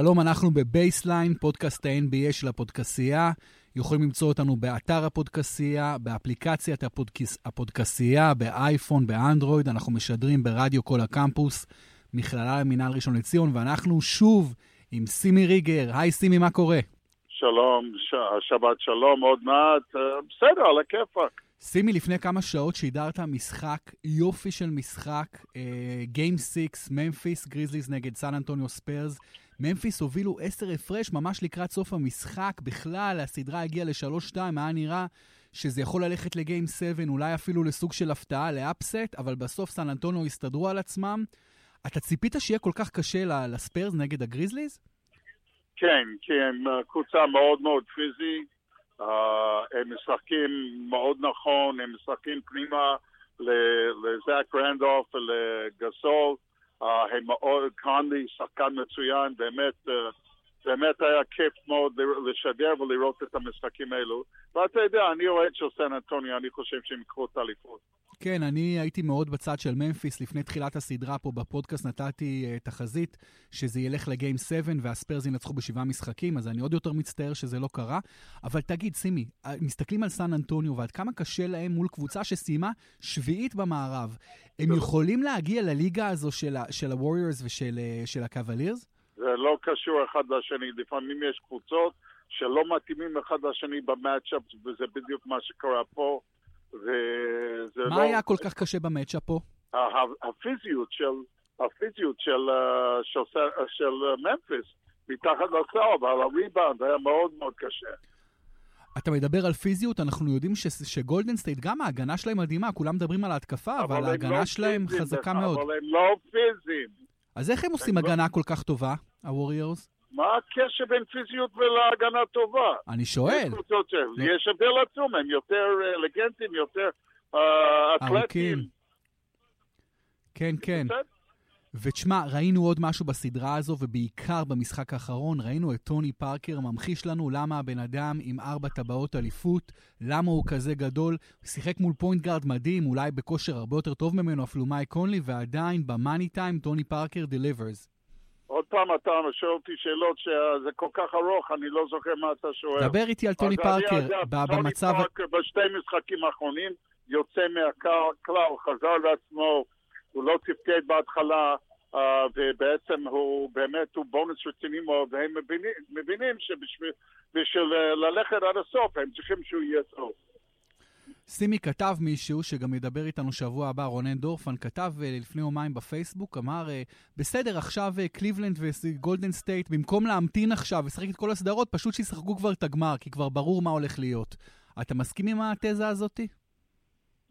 שלום, אנחנו בבייסליין, פודקאסט ה-NBA של הפודקסייה. יכולים למצוא אותנו באתר הפודקסייה, באפליקציית הפודקס, הפודקסייה, באייפון, באנדרואיד. אנחנו משדרים ברדיו קול הקמפוס, מכללה למינהל ראשון לציון, ואנחנו שוב עם שימי ריגר. היי שימי, מה קורה? שלום, ש... שבת שלום, עוד מעט. בסדר, על הכיפאק. שימי, לפני כמה שעות שידרת משחק, יופי של משחק, game 6, ממפיס, גריזליס נגד סן אנטוניו ספיירס. ממפיס הובילו 10 הפרש ממש לקראת סוף המשחק. בכלל, הסדרה הגיעה ל-3-2, היה נראה שזה יכול ללכת ל game 7, אולי אפילו לסוג של הפתעה, ל upset, אבל בסוף סן אנטוניו הסתדרו על עצמם. אתה ציפית שיהיה כל כך קשה לספיירס נגד הגריזליז? כן, הם קבוצה מאוד מאוד פיזית. אה, הם משחקים מאוד נכון, הם משחקים פנימה לזאק רנדולף ולגסול. Uh, הם מאוד, קונלי, שחקן מצוין, באמת, uh, באמת היה כיף מאוד לשדר ולראות את המשחקים האלו. ואתה יודע, אני אוהד של סן אנטוניו, אני חושב שהם יקחו את האליפות. כן, אני הייתי מאוד בצד של ממפיס. לפני תחילת הסדרה פה בפודקאסט נתתי uh, תחזית שזה ילך לגיים 7 והספיירס ינצחו בשבעה משחקים, אז אני עוד יותר מצטער שזה לא קרה. אבל תגיד, סימי, מסתכלים על סן אנטוניו ועד כמה קשה להם מול קבוצה שסיימה שביעית במערב. הם יכולים להגיע לליגה הזו של הווריורס ושל הקוולירס? זה לא קשור אחד לשני. לפעמים יש קבוצות שלא מתאימים אחד לשני במצ'אפ, וזה בדיוק מה שקרה פה. וזה מה לא... היה כל כך קשה במצ'אפ פה? הפיזיות של, הפיזיות של, של, של, של ממפיס מתחת לסל ועל הריבאונד היה מאוד מאוד קשה. אתה מדבר על פיזיות, אנחנו יודעים ש, שגולדן סטייט, גם ההגנה שלהם מדהימה, כולם מדברים על ההתקפה, אבל, אבל ההגנה לא שלהם חזקה לך, מאוד. אבל הם לא פיזיים. אז איך הם עושים הגנה לא... כל כך טובה, הווריורס? מה הקשר בין פיזיות ולהגנה טובה? אני שואל. לא. יש הבדל עצום, הם יותר אלגנטים, יותר אתלטים. כן, כן. ותשמע, ראינו עוד משהו בסדרה הזו, ובעיקר במשחק האחרון, ראינו את טוני פארקר ממחיש לנו למה הבן אדם עם ארבע טבעות אליפות, למה הוא כזה גדול. שיחק מול point guard מדהים, אולי בכושר הרבה יותר טוב ממנו, אפילו מייק קונלי, ועדיין ב money time טוני פארקר delivers. עוד פעם אתה שואל אותי שאלות שזה כל כך ארוך, אני לא זוכר מה אתה שואל. דבר איתי על טוני פארקר, במצב... טוני פארקר בשתי משחקים האחרונים יוצא מהכלל, חזר לעצמו, הוא לא תפקד בהתחלה, אה, ובעצם הוא באמת, הוא בונוס רציני מאוד, והם מבינים, מבינים שבשביל ללכת עד הסוף, הם צריכים שהוא יהיה טוב. שימי כתב מישהו, שגם ידבר איתנו שבוע הבא, רונן דורפן, כתב אה, לפני יומיים בפייסבוק, אמר, בסדר, עכשיו קליבלנד וגולדן סטייט, במקום להמתין עכשיו ולשחק את כל הסדרות, פשוט שישחקו כבר את הגמר, כי כבר ברור מה הולך להיות. אתה מסכים עם התזה הזאתי?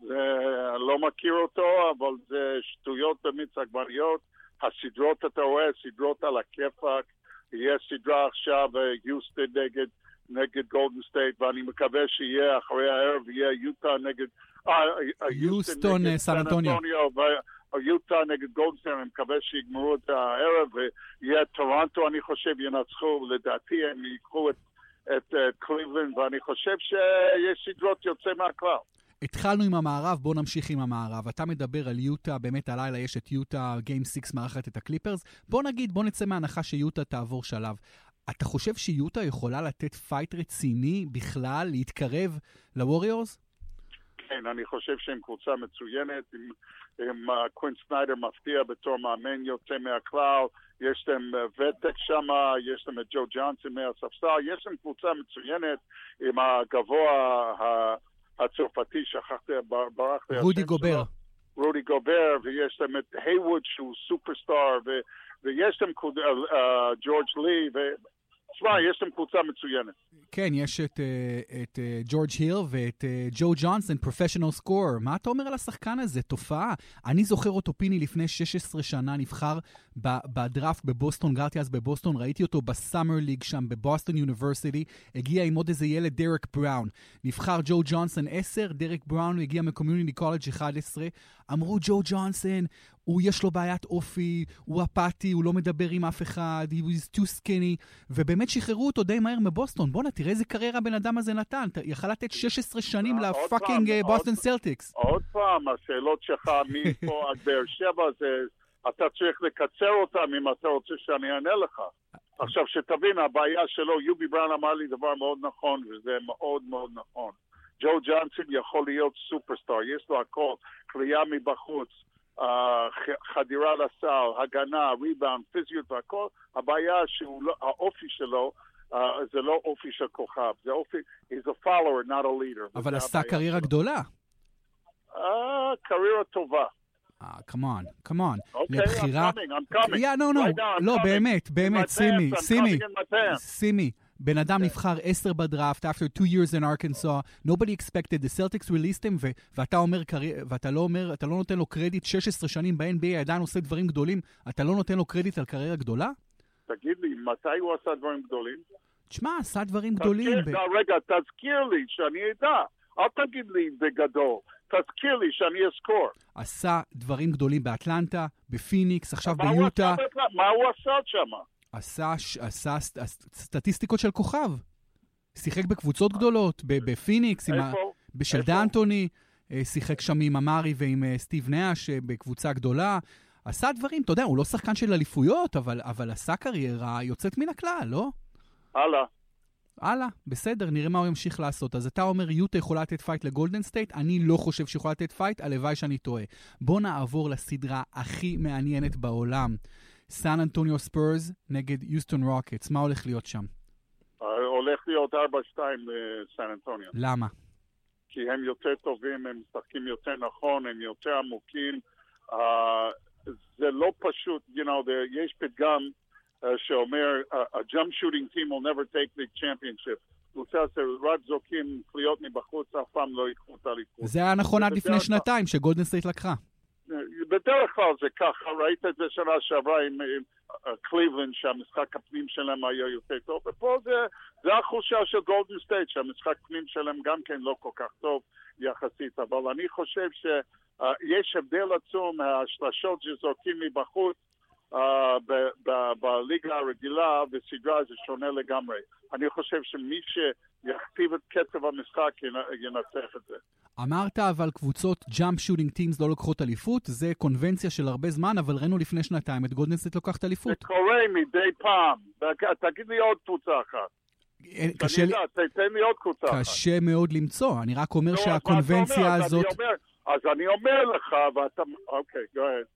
זה, לא מכיר אותו, אבל זה שטויות במיץ עגבניות. הסדרות, אתה רואה, סדרות על הכיפאק. יש סדרה עכשיו, יוסטון נגד... נגד גולדן סטייט, ואני מקווה שיהיה אחרי הערב, יהיה יוטה נגד... יוסטון, סן אנטוניו. יוטה נגד גולדן סטייט, אני מקווה שיגמרו את הערב, ויהיה טורונטו, אני חושב, ינצחו, לדעתי הם ייקחו את, את, את קליבלנד, ואני חושב שיש סדרות יוצא מהכלל. התחלנו עם המערב, בואו נמשיך עם המערב. אתה מדבר על יוטה, באמת הלילה יש את יוטה, game 6 מארחת את הקליפרס. בוא נגיד, בוא נצא מהנחה שיוטה תעבור שלב. אתה חושב שיוטה יכולה לתת fight רציני בכלל, להתקרב לווריורס? כן, אני חושב שהם קבוצה מצוינת, עם, עם אה, קווין סניידר מפתיע בתור מאמן יוצא מהכלל, יש להם uh, ותק שם, יש להם את ג'ו ג'אנסון מהספסל, יש להם קבוצה מצוינת עם הגבוה הצרפתי, שכחתי, ברחתי. רודי גובר. רודי גובר, ויש להם את היווד שהוא סופרסטאר, ויש להם ג'ורג' לי, תשמע, יש להם קבוצה מצוינת. כן, יש את, uh, את uh, ג'ורג' היל ואת uh, ג'ו ג'ונסון, פרופשיונל סקור. מה אתה אומר על השחקן הזה? תופעה. אני זוכר אותו, פיני, לפני 16 שנה, נבחר בדראפט בבוסטון, גרתי אז בבוסטון, ראיתי אותו ב Summer League שם, בבוסטון יוניברסיטי, הגיע עם עוד איזה ילד, קדריק בראון. נבחר ג'ו ג'ונסון 10, קדריק בראון הגיע מ community college 11. אמרו, ג'ו ג'ונסון, הוא יש לו בעיית אופי, הוא אפאתי, הוא לא מדבר עם אף אחד, he was too skinny, ובאמת שחררו אותו די מהר מבוסטון. בואנה, תראה איזה קריירה הבן אדם הזה נתן. יכל לתת 16 שנים ל fucking בוסטון סלטיקס. עוד פעם, השאלות שלך מפה עד באר שבע זה... אתה צריך לקצר אותם אם אתה רוצה שאני אענה לך. עכשיו, שתבין, הבעיה שלו, יובי בראון אמר לי דבר מאוד נכון, וזה מאוד מאוד נכון. ג'ו ג'אנסון יכול להיות סופרסטאר, יש לו הכל, קריאה מבחוץ, חדירה לסל, הגנה, ריבאונד, פיזיות והכל, הבעיה שהאופי לא, שלו uh, זה לא אופי של כוכב, זה אופי, he's a follower, not a leader. אבל עשה קריירה גדולה. Uh, קריירה טובה. כמון, כמון. אוקיי, I'm coming, I'm coming. No, לא, באמת, באמת, סימי, סימי, סימי. בן אדם נבחר עשר בדראפט, after two years in Arkansas, nobody expected, the Celtics released him, ו- ואתה אומר, ואתה לא אומר, אתה לא נותן לו קרדיט 16 שנים ב-NBA, עדיין עושה דברים גדולים, אתה לא נותן לו קרדיט על קריירה גדולה? תגיד לי, מתי הוא עשה דברים גדולים? תשמע, עשה דברים גדולים. תזכיר, ב... רגע, תזכיר לי שאני אדע. אל תגיד לי בגדול. תזכיר לי שאני אזכור. עשה דברים גדולים באטלנטה, בפיניקס, עכשיו ביוטה. מה הוא עשה שם? עשה, עשה סטטיסטיקות של כוכב. שיחק בקבוצות גדולות, בפיניקס, איפה? עם של דאנטוני, אה, שיחק שם עם אמארה ועם אה, סטיב נאש אה, בקבוצה גדולה. עשה דברים, אתה יודע, הוא לא שחקן של אליפויות, אבל, אבל עשה קריירה יוצאת מן הכלל, לא? הלאה. הלאה, בסדר, נראה מה הוא ימשיך לעשות. אז אתה אומר, יוטה יכולה לתת פייט לגולדן סטייט? אני לא חושב שיכולה לתת פייט, הלוואי שאני טועה. בוא נעבור לסדרה הכי מעניינת בעולם. סן אנטוניו ספורס נגד יוסטון רוקטס, מה הולך להיות שם? הולך להיות 4-2 לסן אנטוניו. למה? כי הם יותר טובים, הם משחקים יותר נכון, הם יותר עמוקים. אה, זה לא פשוט, you know, יש פתגם אה, שאומר, a jump shooting team will never take the championship. קבוצה שרק זורקים קליעות מבחוץ, אף פעם לא ייקחו את האליפות. זה היה נכון עד לפני שנתיים, שגולדן סטייט לקחה. בדרך כלל זה ככה, ראית את זה שנה שעברה עם, עם קליבלנד, שהמשחק הפנים שלהם היה יותר טוב, ופה זה, זה החולשה של גולדן סטייט, שהמשחק פנים שלהם גם כן לא כל כך טוב יחסית, אבל אני חושב שיש הבדל עצום מהשלשות שזורקים מבחוץ אה, בליגה הרגילה, בסדרה זה שונה לגמרי. אני חושב שמי שיכתיב את קצב המשחק ינצח את זה. אמרת אבל קבוצות jump shooting teams לא לוקחות אליפות, זה קונבנציה של הרבה זמן, אבל ראינו לפני שנתיים את גולדן סטייט לוקחת אליפות. זה קורה מדי פעם. תגיד לי עוד קבוצה אחת. קשה לי... תן לי עוד קבוצה אחת. קשה מאוד למצוא, אני רק אומר שהקונבנציה הזאת... אז אני אומר לך, ואתה... אוקיי, go ahead.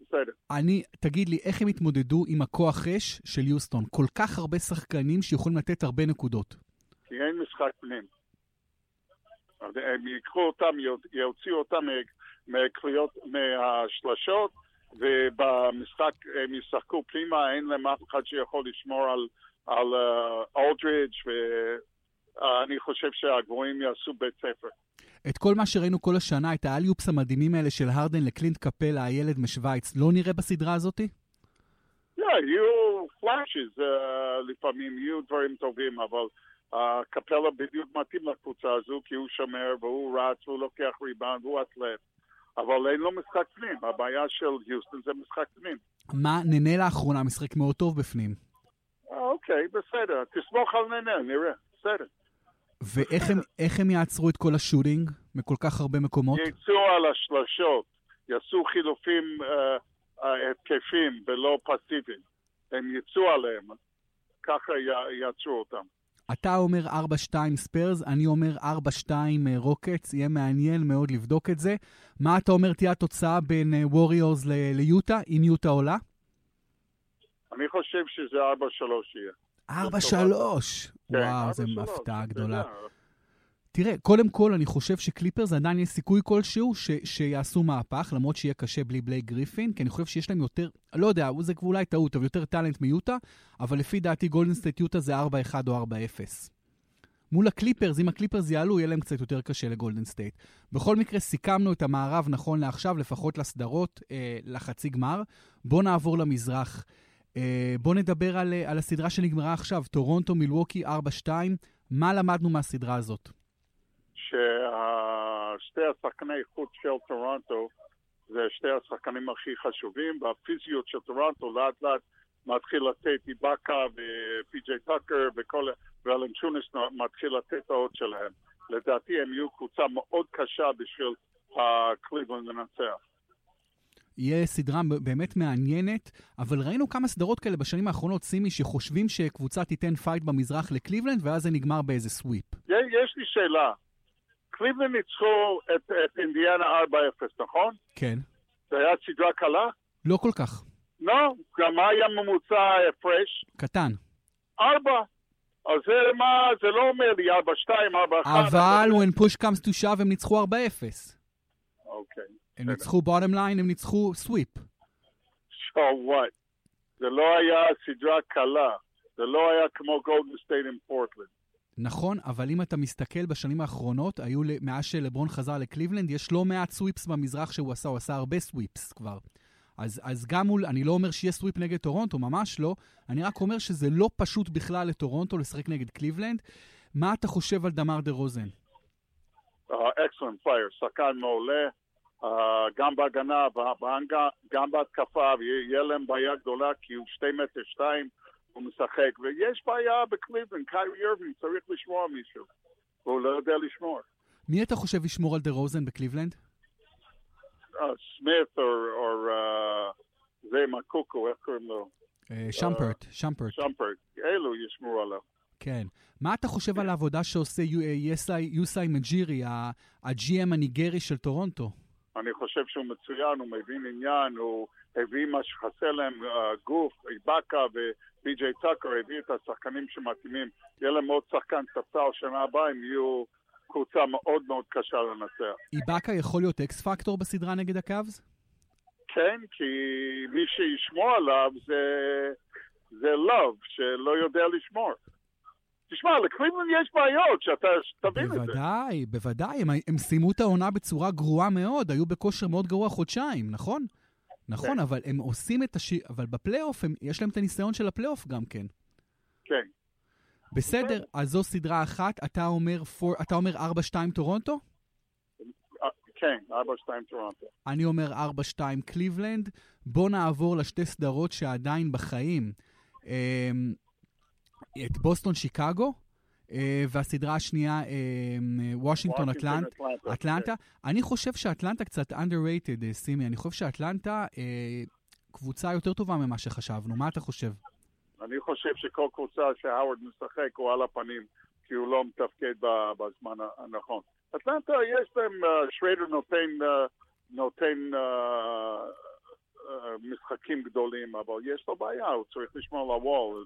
בסדר. אני, תגיד לי, איך הם התמודדו עם הכוח אש של יוסטון? כל כך הרבה שחקנים שיכולים לתת הרבה נקודות. כי אין משחק פנים. הם ייקחו אותם, יוציאו אותם מקריאות, מהשלשות, ובמשחק הם ישחקו פנימה, אין להם אף אחד שיכול לשמור על, על אולדרידג' uh, ואני חושב שהגבוהים יעשו בית ספר. את כל מה שראינו כל השנה, את האליופס המדהימים האלה של הרדן לקלינט קפלה, הילד משוויץ, לא נראה בסדרה הזאתי? לא, יהיו פלאשז, uh, לפעמים יהיו דברים טובים, אבל הקפלה בדיוק מתאים לקבוצה הזו, כי הוא שומר והוא רץ והוא לוקח ריבאונד והוא אתלט. אבל אין לו משחק פנים, הבעיה של יוסטון זה משחק פנים. מה, ננה לאחרונה משחק מאוד טוב בפנים. אוקיי, בסדר, תסמוך על ננה, נראה, בסדר. ואיך הם יעצרו את כל השוטינג מכל כך הרבה מקומות? יצאו על השלשות, יעשו חילופים התקפים uh, uh, ולא פסיביים. הם יצאו עליהם, ככה יעצרו אותם. אתה אומר 4-2 ספיירס, אני אומר 4-2 רוקטס, יהיה מעניין מאוד לבדוק את זה. מה אתה אומר תהיה התוצאה בין ווריורס ליוטה, אם יוטה עולה? אני חושב שזה 4-3 יהיה. 4-3! כן, וואו, זו הפתעה גדולה. תראה, קודם כל, אני חושב שקליפרס עדיין יש סיכוי כלשהו ש, שיעשו מהפך, למרות שיהיה קשה בלי בלייק גריפין, כי אני חושב שיש להם יותר, לא יודע, זה אולי טעות, אבל יותר talent מיוטה, אבל לפי דעתי גולדן סטייט יוטה זה 4-1 או 4-0. מול הקליפרס, אם הקליפרס יעלו, יהיה להם קצת יותר קשה לגולדן סטייט. בכל מקרה, סיכמנו את המערב נכון לעכשיו, לפחות לסדרות, אה, לחצי גמר. בואו נעבור למזרח. אה, בואו נדבר על, אה, על הסדרה שנגמרה עכשיו, טורונטו מילווקי 4-2. מה למדנו מהסדרה הזאת? ששתי השחקני חוץ של טורונטו זה שתי השחקנים הכי חשובים, והפיזיות של טורונטו לאט לאט מתחיל לתת איבאקה ופי.ג'יי טאקר וכל, ולנצ'ונאס מתחיל לתת את האות שלהם. לדעתי הם יהיו קבוצה מאוד קשה בשביל הקליבלנד לנצח. יהיה סדרה באמת מעניינת, אבל ראינו כמה סדרות כאלה בשנים האחרונות, שימי, שחושבים שקבוצה תיתן פייט במזרח לקליבלנד, ואז זה נגמר באיזה sweep. יש לי שאלה. קליבלנד ניצחו את, את אינדיאנה 4-0, נכון? כן. זה היה סדרה קלה? לא כל כך. לא, גם מה היה ממוצע ההפרש? קטן. ארבע. אז זה מה, זה לא אומר לי ארבע שתיים, ארבע אחת. אבל when push comes to shove הם ניצחו ארבע אפס. אוקיי. הם ניצחו bottom line, הם ניצחו sweep. So what? זה לא היה סדרה קלה. זה לא היה כמו גולדן סטייט עם פורטלנד. נכון, אבל אם אתה מסתכל בשנים האחרונות, היו, מאז שלברון חזר לקליבלנד, יש לא מעט sweeps במזרח שהוא עשה, הוא עשה הרבה סוויפס כבר. אז, אז גם מול, אני לא אומר שיהיה sweep נגד טורונטו, ממש לא. אני רק אומר שזה לא פשוט בכלל לטורונטו לשחק נגד קליבלנד. מה אתה חושב על דמר דה רוזן? excellent uh, player, שחקן מעולה, אה, גם בהגנה, גם בהתקפה, ויהיה להם בעיה גדולה כי הוא שתי מטר שתיים, הוא משחק, ויש בעיה בקליבלנד, קיירי אירווינג צריך לשמור על מישהו, והוא לא יודע לשמור. מי אתה חושב ישמור על דה רוזן בקליבלנד? סמית או זה מקוקו, איך קוראים לו? שמפרט, שמפרט. שמפרט, אלו ישמרו עליו. כן. מה אתה חושב על העבודה שעושה יוסאי מג'ירי, ה-GM הניגרי של טורונטו? אני חושב שהוא מצוין, הוא מבין עניין, הוא הביא מה שחסר להם, גוף, איבאקה ובי.ג'יי טאקר, הביא את השחקנים שמתאימים. יהיה להם עוד שחקן ספסל שנה הבאה, הם יהיו קבוצה מאוד מאוד קשה לנצח. איבאקה יכול להיות X factor בסדרה נגד הקאבס? כן, כי מי שישמור עליו זה, זה לוב, שלא יודע לשמור. תשמע, לקליבלנד יש בעיות, שאתה תבין את זה. בוודאי, בוודאי. הם, הם סיימו את העונה בצורה גרועה מאוד, היו בכושר מאוד גרוע חודשיים, נכון? נכון, כן. אבל הם עושים את הש... אבל בפלייאוף, הם... יש להם את הניסיון של הפלייאוף גם כן. כן. בסדר, אז זו סדרה אחת, אתה אומר, four... אתה אומר 4-2 טורונטו? כן, 4-2 טורונטו. אני אומר 4-2 קליבלנד. בוא נעבור לשתי סדרות שעדיין בחיים. את בוסטון שיקגו, אה, והסדרה השנייה, אמ, וושינגטון אטלנטה. אטלנטה. אני חושב שאטלנטה קצת underrated, אה, שימי. אני חושב שאטלנטה אה, קבוצה יותר טובה ממה שחשבנו. מה אתה חושב? אני חושב שכל קבוצה שהאוורד משחק הוא על הפנים, כי הוא לא מתפקד בזמן הנכון. אטלנטה יש להם, שרודר נותן, נותן משחקים גדולים, אבל יש לו בעיה, הוא צריך לשמור על הוול,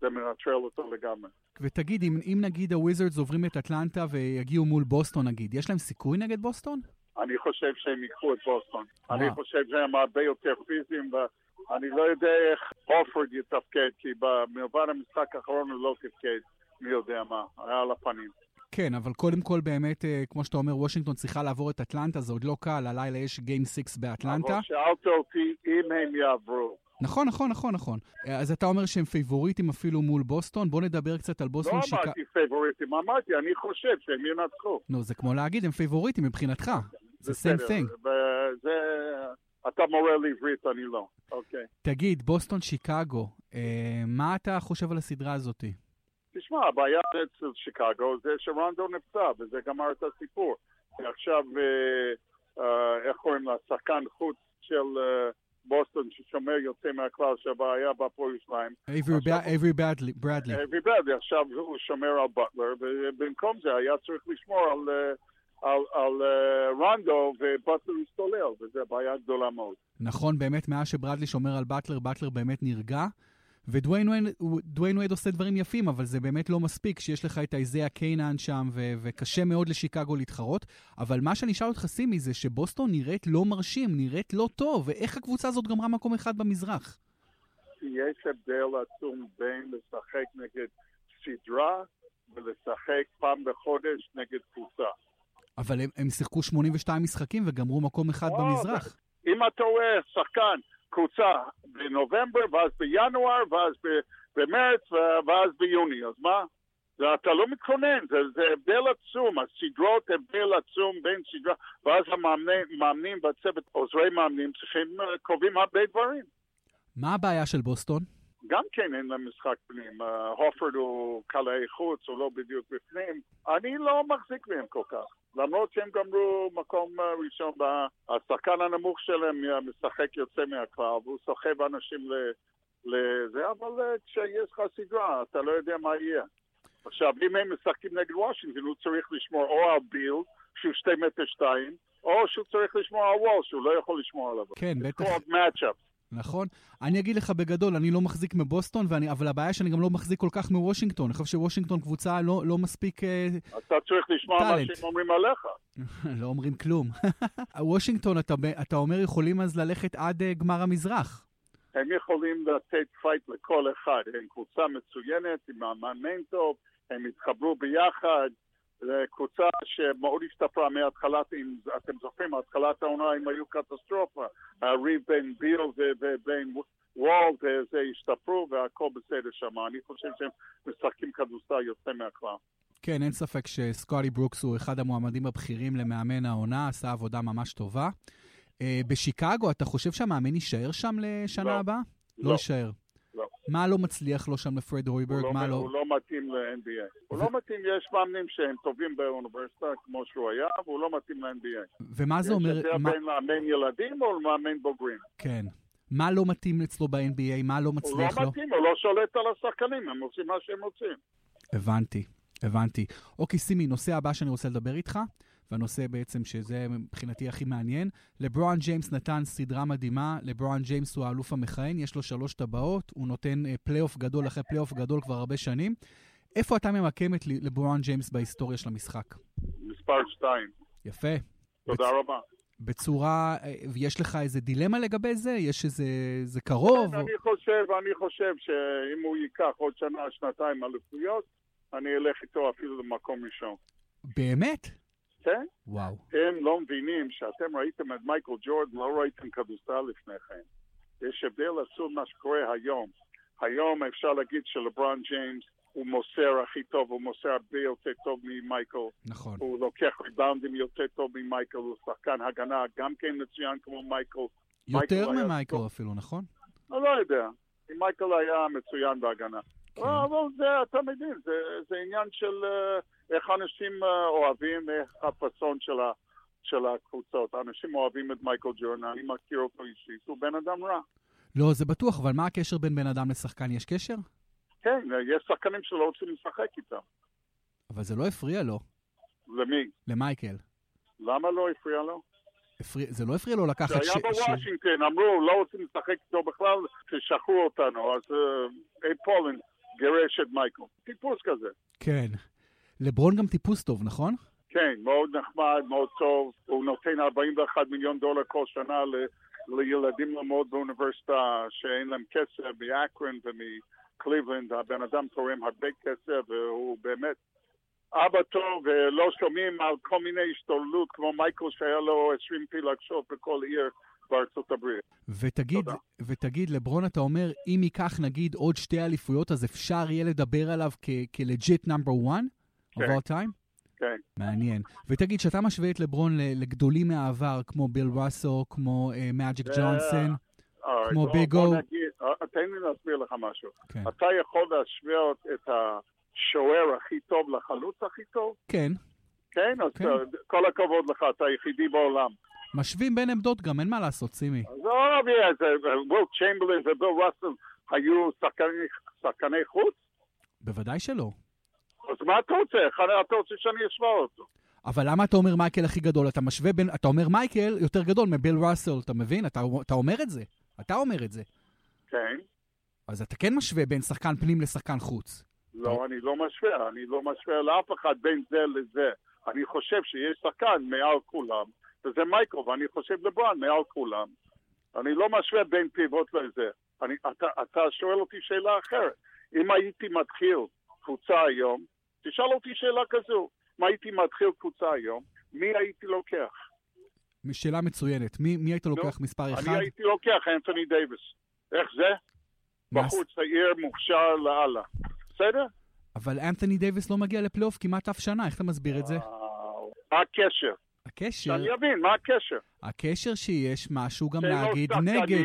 זה מנטרל אותו לגמרי. ותגיד, אם, אם נגיד הוויזרדס עוברים את אטלנטה ויגיעו מול בוסטון נגיד, יש להם סיכוי נגד בוסטון? אני חושב שהם ייקחו את בוסטון. וואו. אני חושב שהם הרבה יותר פיזיים, ואני לא יודע איך הורפורד יתפקד, כי מלבד המשחק האחרון הוא לא תפקד, מי יודע מה, היה על הפנים. כן, אבל קודם כל באמת, אה, כמו שאתה אומר, וושינגטון צריכה לעבור את אטלנטה, זה עוד לא קל, הלילה יש גיים 6 באטלנטה. אבל שאלת אותי אם הם יעברו. נכון, נכון, נכון, נכון. אז אתה אומר שהם פייבוריטים אפילו מול בוסטון, בוא נדבר קצת על בוסטון. לא שיקגו... אמרתי פייבוריטים, אמרתי, אני חושב שהם ינצחו. נו, זה כמו להגיד, הם פייבוריטים מבחינתך. זה same thing. וזה... אתה מורה לעברית, אני לא. אוקיי. תגיד, בוסטון שיקגו, אה, מה אתה חושב על הסדרה הזאתי? תשמע, הבעיה אצל שיקגו זה שרונדו נפצע, וזה גמר את הסיפור. עכשיו, אה, אה, איך קוראים לה? שחקן חוץ של בוסטון ששומר יוצא מהכלל שהבעיה בפועל שלהם. אייברי ברדלי. אייברי ברדלי, עכשיו הוא שומר על בוטלר, ובמקום זה היה צריך לשמור על... על, על uh, רונדו ובטלר הסתולל, וזו בעיה גדולה מאוד. נכון, באמת, מאז שברדלי שומר על באטלר, באטלר באמת נרגע. ודוויין וייד עושה דברים יפים, אבל זה באמת לא מספיק שיש לך את איזיה קיינן שם, ו- וקשה מאוד לשיקגו להתחרות. אבל מה שאני אשאל אותך, סימי, זה שבוסטון נראית לא מרשים, נראית לא טוב, ואיך הקבוצה הזאת גמרה מקום אחד במזרח? יש הבדל עצום בין לשחק נגד סדרה ולשחק פעם בחודש נגד קבוצה. אבל הם, הם שיחקו 82 משחקים וגמרו מקום אחד במזרח. אם אתה רואה שחקן קבוצה בנובמבר, ואז בינואר, ואז במרץ, ואז ביוני. אז מה? אתה לא מתכונן, זה, זה הבדל עצום, הסדרות הבדל עצום בין סדרה, ואז המאמנים והצוות, עוזרי מאמנים, צריכים, אה, קובעים הרבה דברים. מה הבעיה של בוסטון? גם כן אין להם משחק פנים. הופרד הוא קלעי חוץ, הוא לא בדיוק בפנים. אני לא מחזיק מהם כל כך. למרות שהם גמרו מקום אה, ראשון, השחקן הנמוך שלהם משחק יוצא מהכלל, והוא סוחב אנשים לזה, אבל אה, כשיש לך סדרה, אתה לא יודע מה יהיה. עכשיו, אם הם משחקים נגד וושינגטון, הוא צריך לשמור או על ביל, שהוא שתי מטר שתיים, או שהוא צריך לשמור על וול, שהוא לא יכול לשמור עליו. כן, בטח. נכון. אני אגיד לך בגדול, אני לא מחזיק מבוסטון, ואני, אבל הבעיה שאני גם לא מחזיק כל כך מוושינגטון. אני חושב שוושינגטון קבוצה לא, לא מספיק talent. אה, אתה צריך לשמוע. מה שהם אומרים עליך. לא אומרים כלום. וושינגטון, אתה, אתה אומר, יכולים אז ללכת עד uh, גמר המזרח. הם יכולים לתת fight לכל אחד. הם קבוצה מצוינת, עם המאמן טוב, הם התחברו ביחד. זו קבוצה שמאוד השתפרה מהתחלת, אם אתם זוכרים, התחלת העונה הם היו קטסטרופה. הריב בין ביל ובין וולד, זה השתפרו והכל בסדר שם. אני חושב שהם משחקים כדורסל יוצא מהכלל. כן, אין ספק שסקוטי ברוקס הוא אחד המועמדים הבכירים למאמן העונה, עשה עבודה ממש טובה. Uh, בשיקגו, אתה חושב שהמאמן יישאר שם לשנה לא, הבאה? לא. לא יישאר. לא. מה לא מצליח לו שם לפרד הויברג? הוא, לא, לא... הוא לא מתאים ל-NBA. ו... הוא לא מתאים, יש מאמנים שהם טובים באוניברסיטה, כמו שהוא היה, והוא לא מתאים ל-NBA. ומה זה אומר... יש יותר מה... בין מאמן ילדים או מאמן בוגרים. כן. מה לא מתאים אצלו ב-NBA? מה לא מצליח לו? הוא לא מתאים, הוא לא שולט על השחקנים, הם עושים מה שהם רוצים. הבנתי, הבנתי. אוקיי, שימי, נושא הבא שאני רוצה לדבר איתך. והנושא בעצם שזה מבחינתי הכי מעניין. לברון ג'יימס נתן סדרה מדהימה, לברון ג'יימס הוא האלוף המכהן, יש לו שלוש טבעות, הוא נותן אה, פלייאוף גדול אחרי פלייאוף גדול כבר הרבה שנים. איפה אתה ממקם את לברון ג'יימס בהיסטוריה של המשחק? מספר שתיים. יפה. תודה בצ... רבה. בצורה, אה, יש לך איזה דילמה לגבי זה? יש איזה, זה קרוב? כן, או... אני חושב, אני חושב שאם הוא ייקח עוד שנה, שנתיים אליפויות, אני אלך איתו אפילו למקום ראשון. באמת? כן? וואו. הם לא מבינים שאתם ראיתם את מייקל ג'ורדן, לא ראיתם כדורסל לפני כן. יש הבדל עצום מה שקורה היום. היום אפשר להגיד שלברון ג'יימס הוא מוסר הכי טוב, הוא מוסר הרבה יותר טוב ממייקל. נכון. הוא לוקח ריבאונדים יותר טוב ממייקל, הוא שחקן הגנה גם כן מצוין כמו מייקל. יותר ממייקל אפילו, נכון? אני לא יודע. מייקל היה מצוין בהגנה. כן. אבל זה, אתה מבין, זה, זה עניין של uh, איך אנשים uh, אוהבים, איך הפאסון של, ה, של הקבוצות. אנשים אוהבים את מייקל ג'ורן, אני מכיר אותו אישית, הוא בן אדם רע. לא, זה בטוח, אבל מה הקשר בין בן אדם לשחקן? יש קשר? כן, יש שחקנים שלא רוצים לשחק איתם. אבל זה לא הפריע לו. למי? למייקל. למה לא הפריע לו? הפריע, זה לא הפריע לו לקחת... שהיה בוושינגטון, ש... אמרו, לא רוצים לשחק איתו בכלל, תשחררו אותנו. אז אי uh, פולנד גירש את מייקל. טיפוס כזה. כן. לברון גם טיפוס טוב, נכון? כן, מאוד נחמד, מאוד טוב. הוא נותן 41 מיליון דולר כל שנה ל... לילדים ללמוד באוניברסיטה שאין להם כסף, מאקרן ומקליבלנד. הבן אדם תורם הרבה כסף, והוא באמת אבא טוב, ולא שומעים על כל מיני השתוללות, כמו מייקל שהיה לו 20 פילגשות בכל עיר. בארצות הברית. ותגיד, ותגיד, לברון, אתה אומר, אם ייקח נגיד עוד שתי אליפויות, אז אפשר יהיה לדבר עליו כלג'יט נאמבר 1? Of all time? כן. מעניין. ותגיד, שאתה משווה את לברון לגדולים מהעבר, כמו ביל ראסל, כמו מג'יק uh, ג'ונסון, כמו ביג או... אה, תן לי להסביר לך משהו. כן. אתה יכול להשוות את השוער הכי טוב לחלוץ הכי טוב? כן. כן? אז כן. כל הכבוד לך, אתה היחידי בעולם. משווים בין עמדות גם, אין מה לעשות, שימי. לא, וויל צ'יימברלין וביל ראסל היו שחקני חוץ? בוודאי שלא. אז מה אתה רוצה? אתה רוצה שאני אשווה אותו? אבל למה אתה אומר מייקל הכי גדול? אתה משווה בין... אתה אומר מייקל יותר גדול מביל ראסל, אתה מבין? אתה, אתה אומר את זה. אתה אומר את זה. כן. אז אתה כן משווה בין שחקן פנים לשחקן חוץ. לא. אני לא משווה. אני לא משווה לאף אחד בין זה לזה. אני חושב שיש שחקן מעל כולם, וזה מייקל, ואני חושב לברון מעל כולם. אני לא משווה בין פיבוט לזה. אני, אתה, אתה שואל אותי שאלה אחרת. אם הייתי מתחיל קבוצה היום, תשאל אותי שאלה כזו. אם הייתי מתחיל קבוצה היום, מי הייתי לוקח? שאלה מצוינת. מי, מי היית לוקח no, מספר אחד? אני הייתי לוקח אנתוני דייוויס. איך זה? בחור צעיר, מוכשר לאללה. בסדר? אבל אנתוני דייוויס לא מגיע לפלייאוף כמעט אף שנה, איך אתה מסביר את זה? מה הקשר? הקשר... שאני אבין, מה הקשר? הקשר שיש משהו גם להגיד נגד.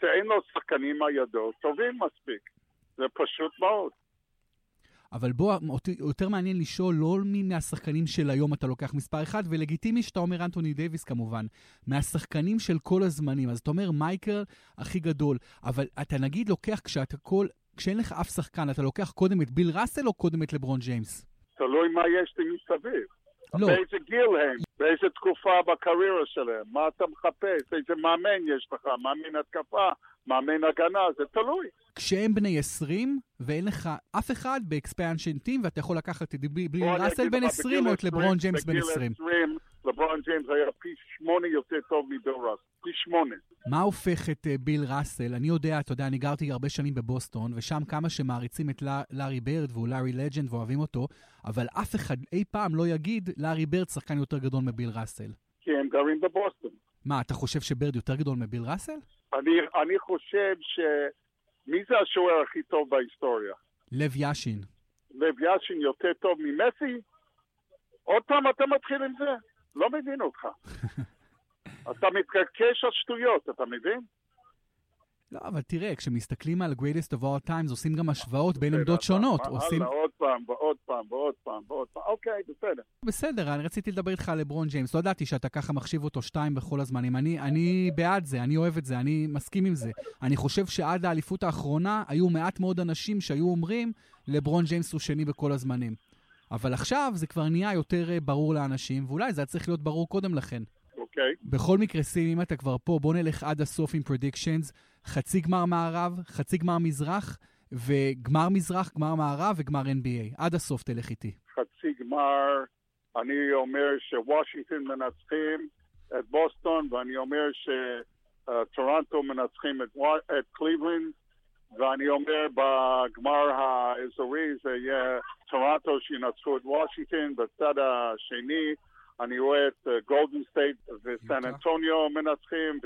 שאין לו שחקנים על ידו טובים מספיק. זה פשוט מאוד. אבל בוא, יותר מעניין לשאול לא מי מהשחקנים של היום אתה לוקח מספר אחד, ולגיטימי שאתה אומר אנטוני דייוויס כמובן, מהשחקנים של כל הזמנים. אז אתה אומר מייקל הכי גדול, אבל אתה נגיד לוקח כשאתה כל, כשאין לך אף שחקן, אתה לוקח קודם את ביל ראסל או קודם את לברון ג'יימס? תלוי מה יש לי מסביב. לא. באיזה גיל הם, באיזה תקופה בקריירה שלהם, מה אתה מחפש, איזה מאמן יש לך, מאמן התקפה, מאמן הגנה, זה תלוי. כשהם בני 20 ואין לך אף אחד באקספנשן טים ואתה יכול לקחת את אני ראסל בן לך, 20 בגיל או את לברון 20, ג'יימס בן בגיל 20. 20, לברון ג'יימס היה פי שמונה יותר טוב מביל ראסל, פי שמונה. מה הופך את אה, ביל ראסל? אני יודע, אתה יודע, אני גרתי הרבה שנים בבוסטון, ושם כמה שמעריצים את לארי ברד, והוא לארי לג'נד ואוהבים אותו, אבל אף אחד אי פעם לא יגיד, לארי ברד שחקן יותר גדול מביל ראסל. כי הם גרים בבוסטון. מה, אתה חושב שברד יותר גדול מביל ראסל? אני, אני חושב ש... מי זה השוער הכי טוב בהיסטוריה? לב יאשין. לב יאשין יותר טוב ממסי? עוד פעם אתה מתחיל עם זה? לא מבין אותך. אתה מתקשקש על שטויות, אתה מבין? לא, אבל תראה, כשמסתכלים על greatest of all times, עושים גם השוואות בין עמדות שונות. הלאה, עושים... עוד פעם, ועוד פעם, ועוד פעם, ועוד פעם. אוקיי, בסדר. בסדר, אני רציתי לדבר איתך על לברון ג'יימס. לא ידעתי שאתה ככה מחשיב אותו שתיים בכל הזמנים. אני, אני בעד זה, אני אוהב את זה, אני מסכים עם זה. אני חושב שעד האליפות האחרונה היו מעט מאוד אנשים שהיו אומרים, לברון ג'יימס הוא שני בכל הזמנים. אבל עכשיו זה כבר נהיה יותר אה, ברור לאנשים, ואולי זה היה צריך להיות ברור קודם לכן. אוקיי. בכל מקרה, שימי, אם אתה כבר פה, בוא נלך עד הסוף עם predictions. חצי גמר מערב, חצי גמר מזרח, וגמר מזרח, גמר מערב וגמר NBA. עד הסוף תלך איתי. חצי גמר, אני אומר שוושינגטון מנצחים את בוסטון, ואני אומר שטורנטו מנצחים את, את קליבלנד, ואני אומר בגמר האזורי זה יהיה טורנטו שינצחו את וושינגטון, בצד השני אני רואה את גולדן סטייט וסן אנטוניו מנצחים,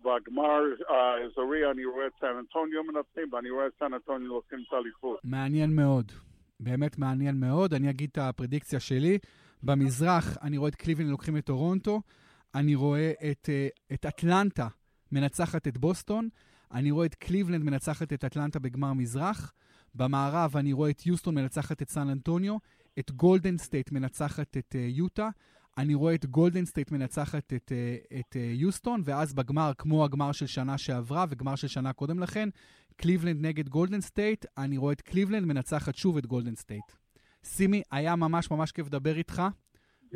ובגמר האזורי אני רואה את סן אנטוניו מנצחים, ואני רואה את סן אנטוניו לוקחים את האליפות. מעניין מאוד. באמת מעניין מאוד. אני אגיד את הפרדיקציה שלי. במזרח אני רואה את קליבלנד לוקחים את טורונטו. אני רואה את, אה, את אטלנטה מנצחת את בוסטון. אני רואה את קליבלנד מנצחת את אטלנטה בגמר מזרח. במערב אני רואה את יוסטון מנצחת את סן אנטוניו. את גולדן סטייט מנצחת את אה, יוטה. אני רואה את גולדן סטייט מנצחת את, אה, את אה, יוסטון, ואז בגמר, כמו הגמר של שנה שעברה וגמר של שנה קודם לכן, קליבלנד נגד גולדן סטייט, אני רואה את קליבלנד מנצחת שוב את גולדן סטייט. שימי, היה ממש ממש כיף לדבר איתך,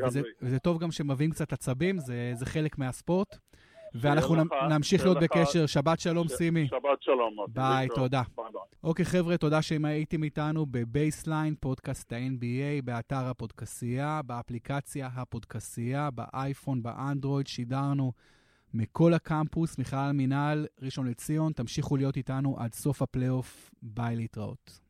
וזה. וזה טוב גם שמביאים קצת עצבים, זה, זה חלק מהספורט. ואנחנו נמשיך להיות בקשר. שבת שלום, שימי. שבת שלום. מוטי. ביי. תודה. אוקיי, חבר'ה, תודה שהייתם איתנו בבייסליין, פודקאסט ה-NBA, באתר הפודקאסטיה, באפליקציה הפודקאסטיה, באייפון, באנדרואיד, שידרנו מהקמפוס, מהמכללה למינהל, ראשון לציון. תמשיכו להיות איתנו עד סוף הפלייאוף. ביי להתראות.